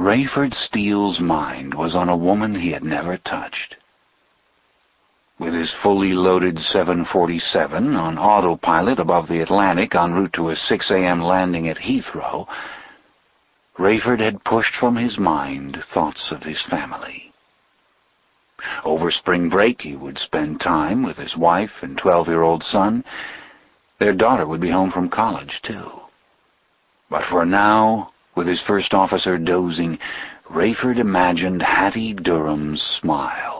Rayford Steele's mind was on a woman he had never touched. With his fully loaded 747 on autopilot above the Atlantic en route to a 6 a.m. landing at Heathrow, Rayford had pushed from his mind thoughts of his family. Over spring break he would spend time with his wife and 12-year-old son. Their daughter would be home from college, too. But for now, with his first officer dozing, Rayford imagined Hattie Durham's smile.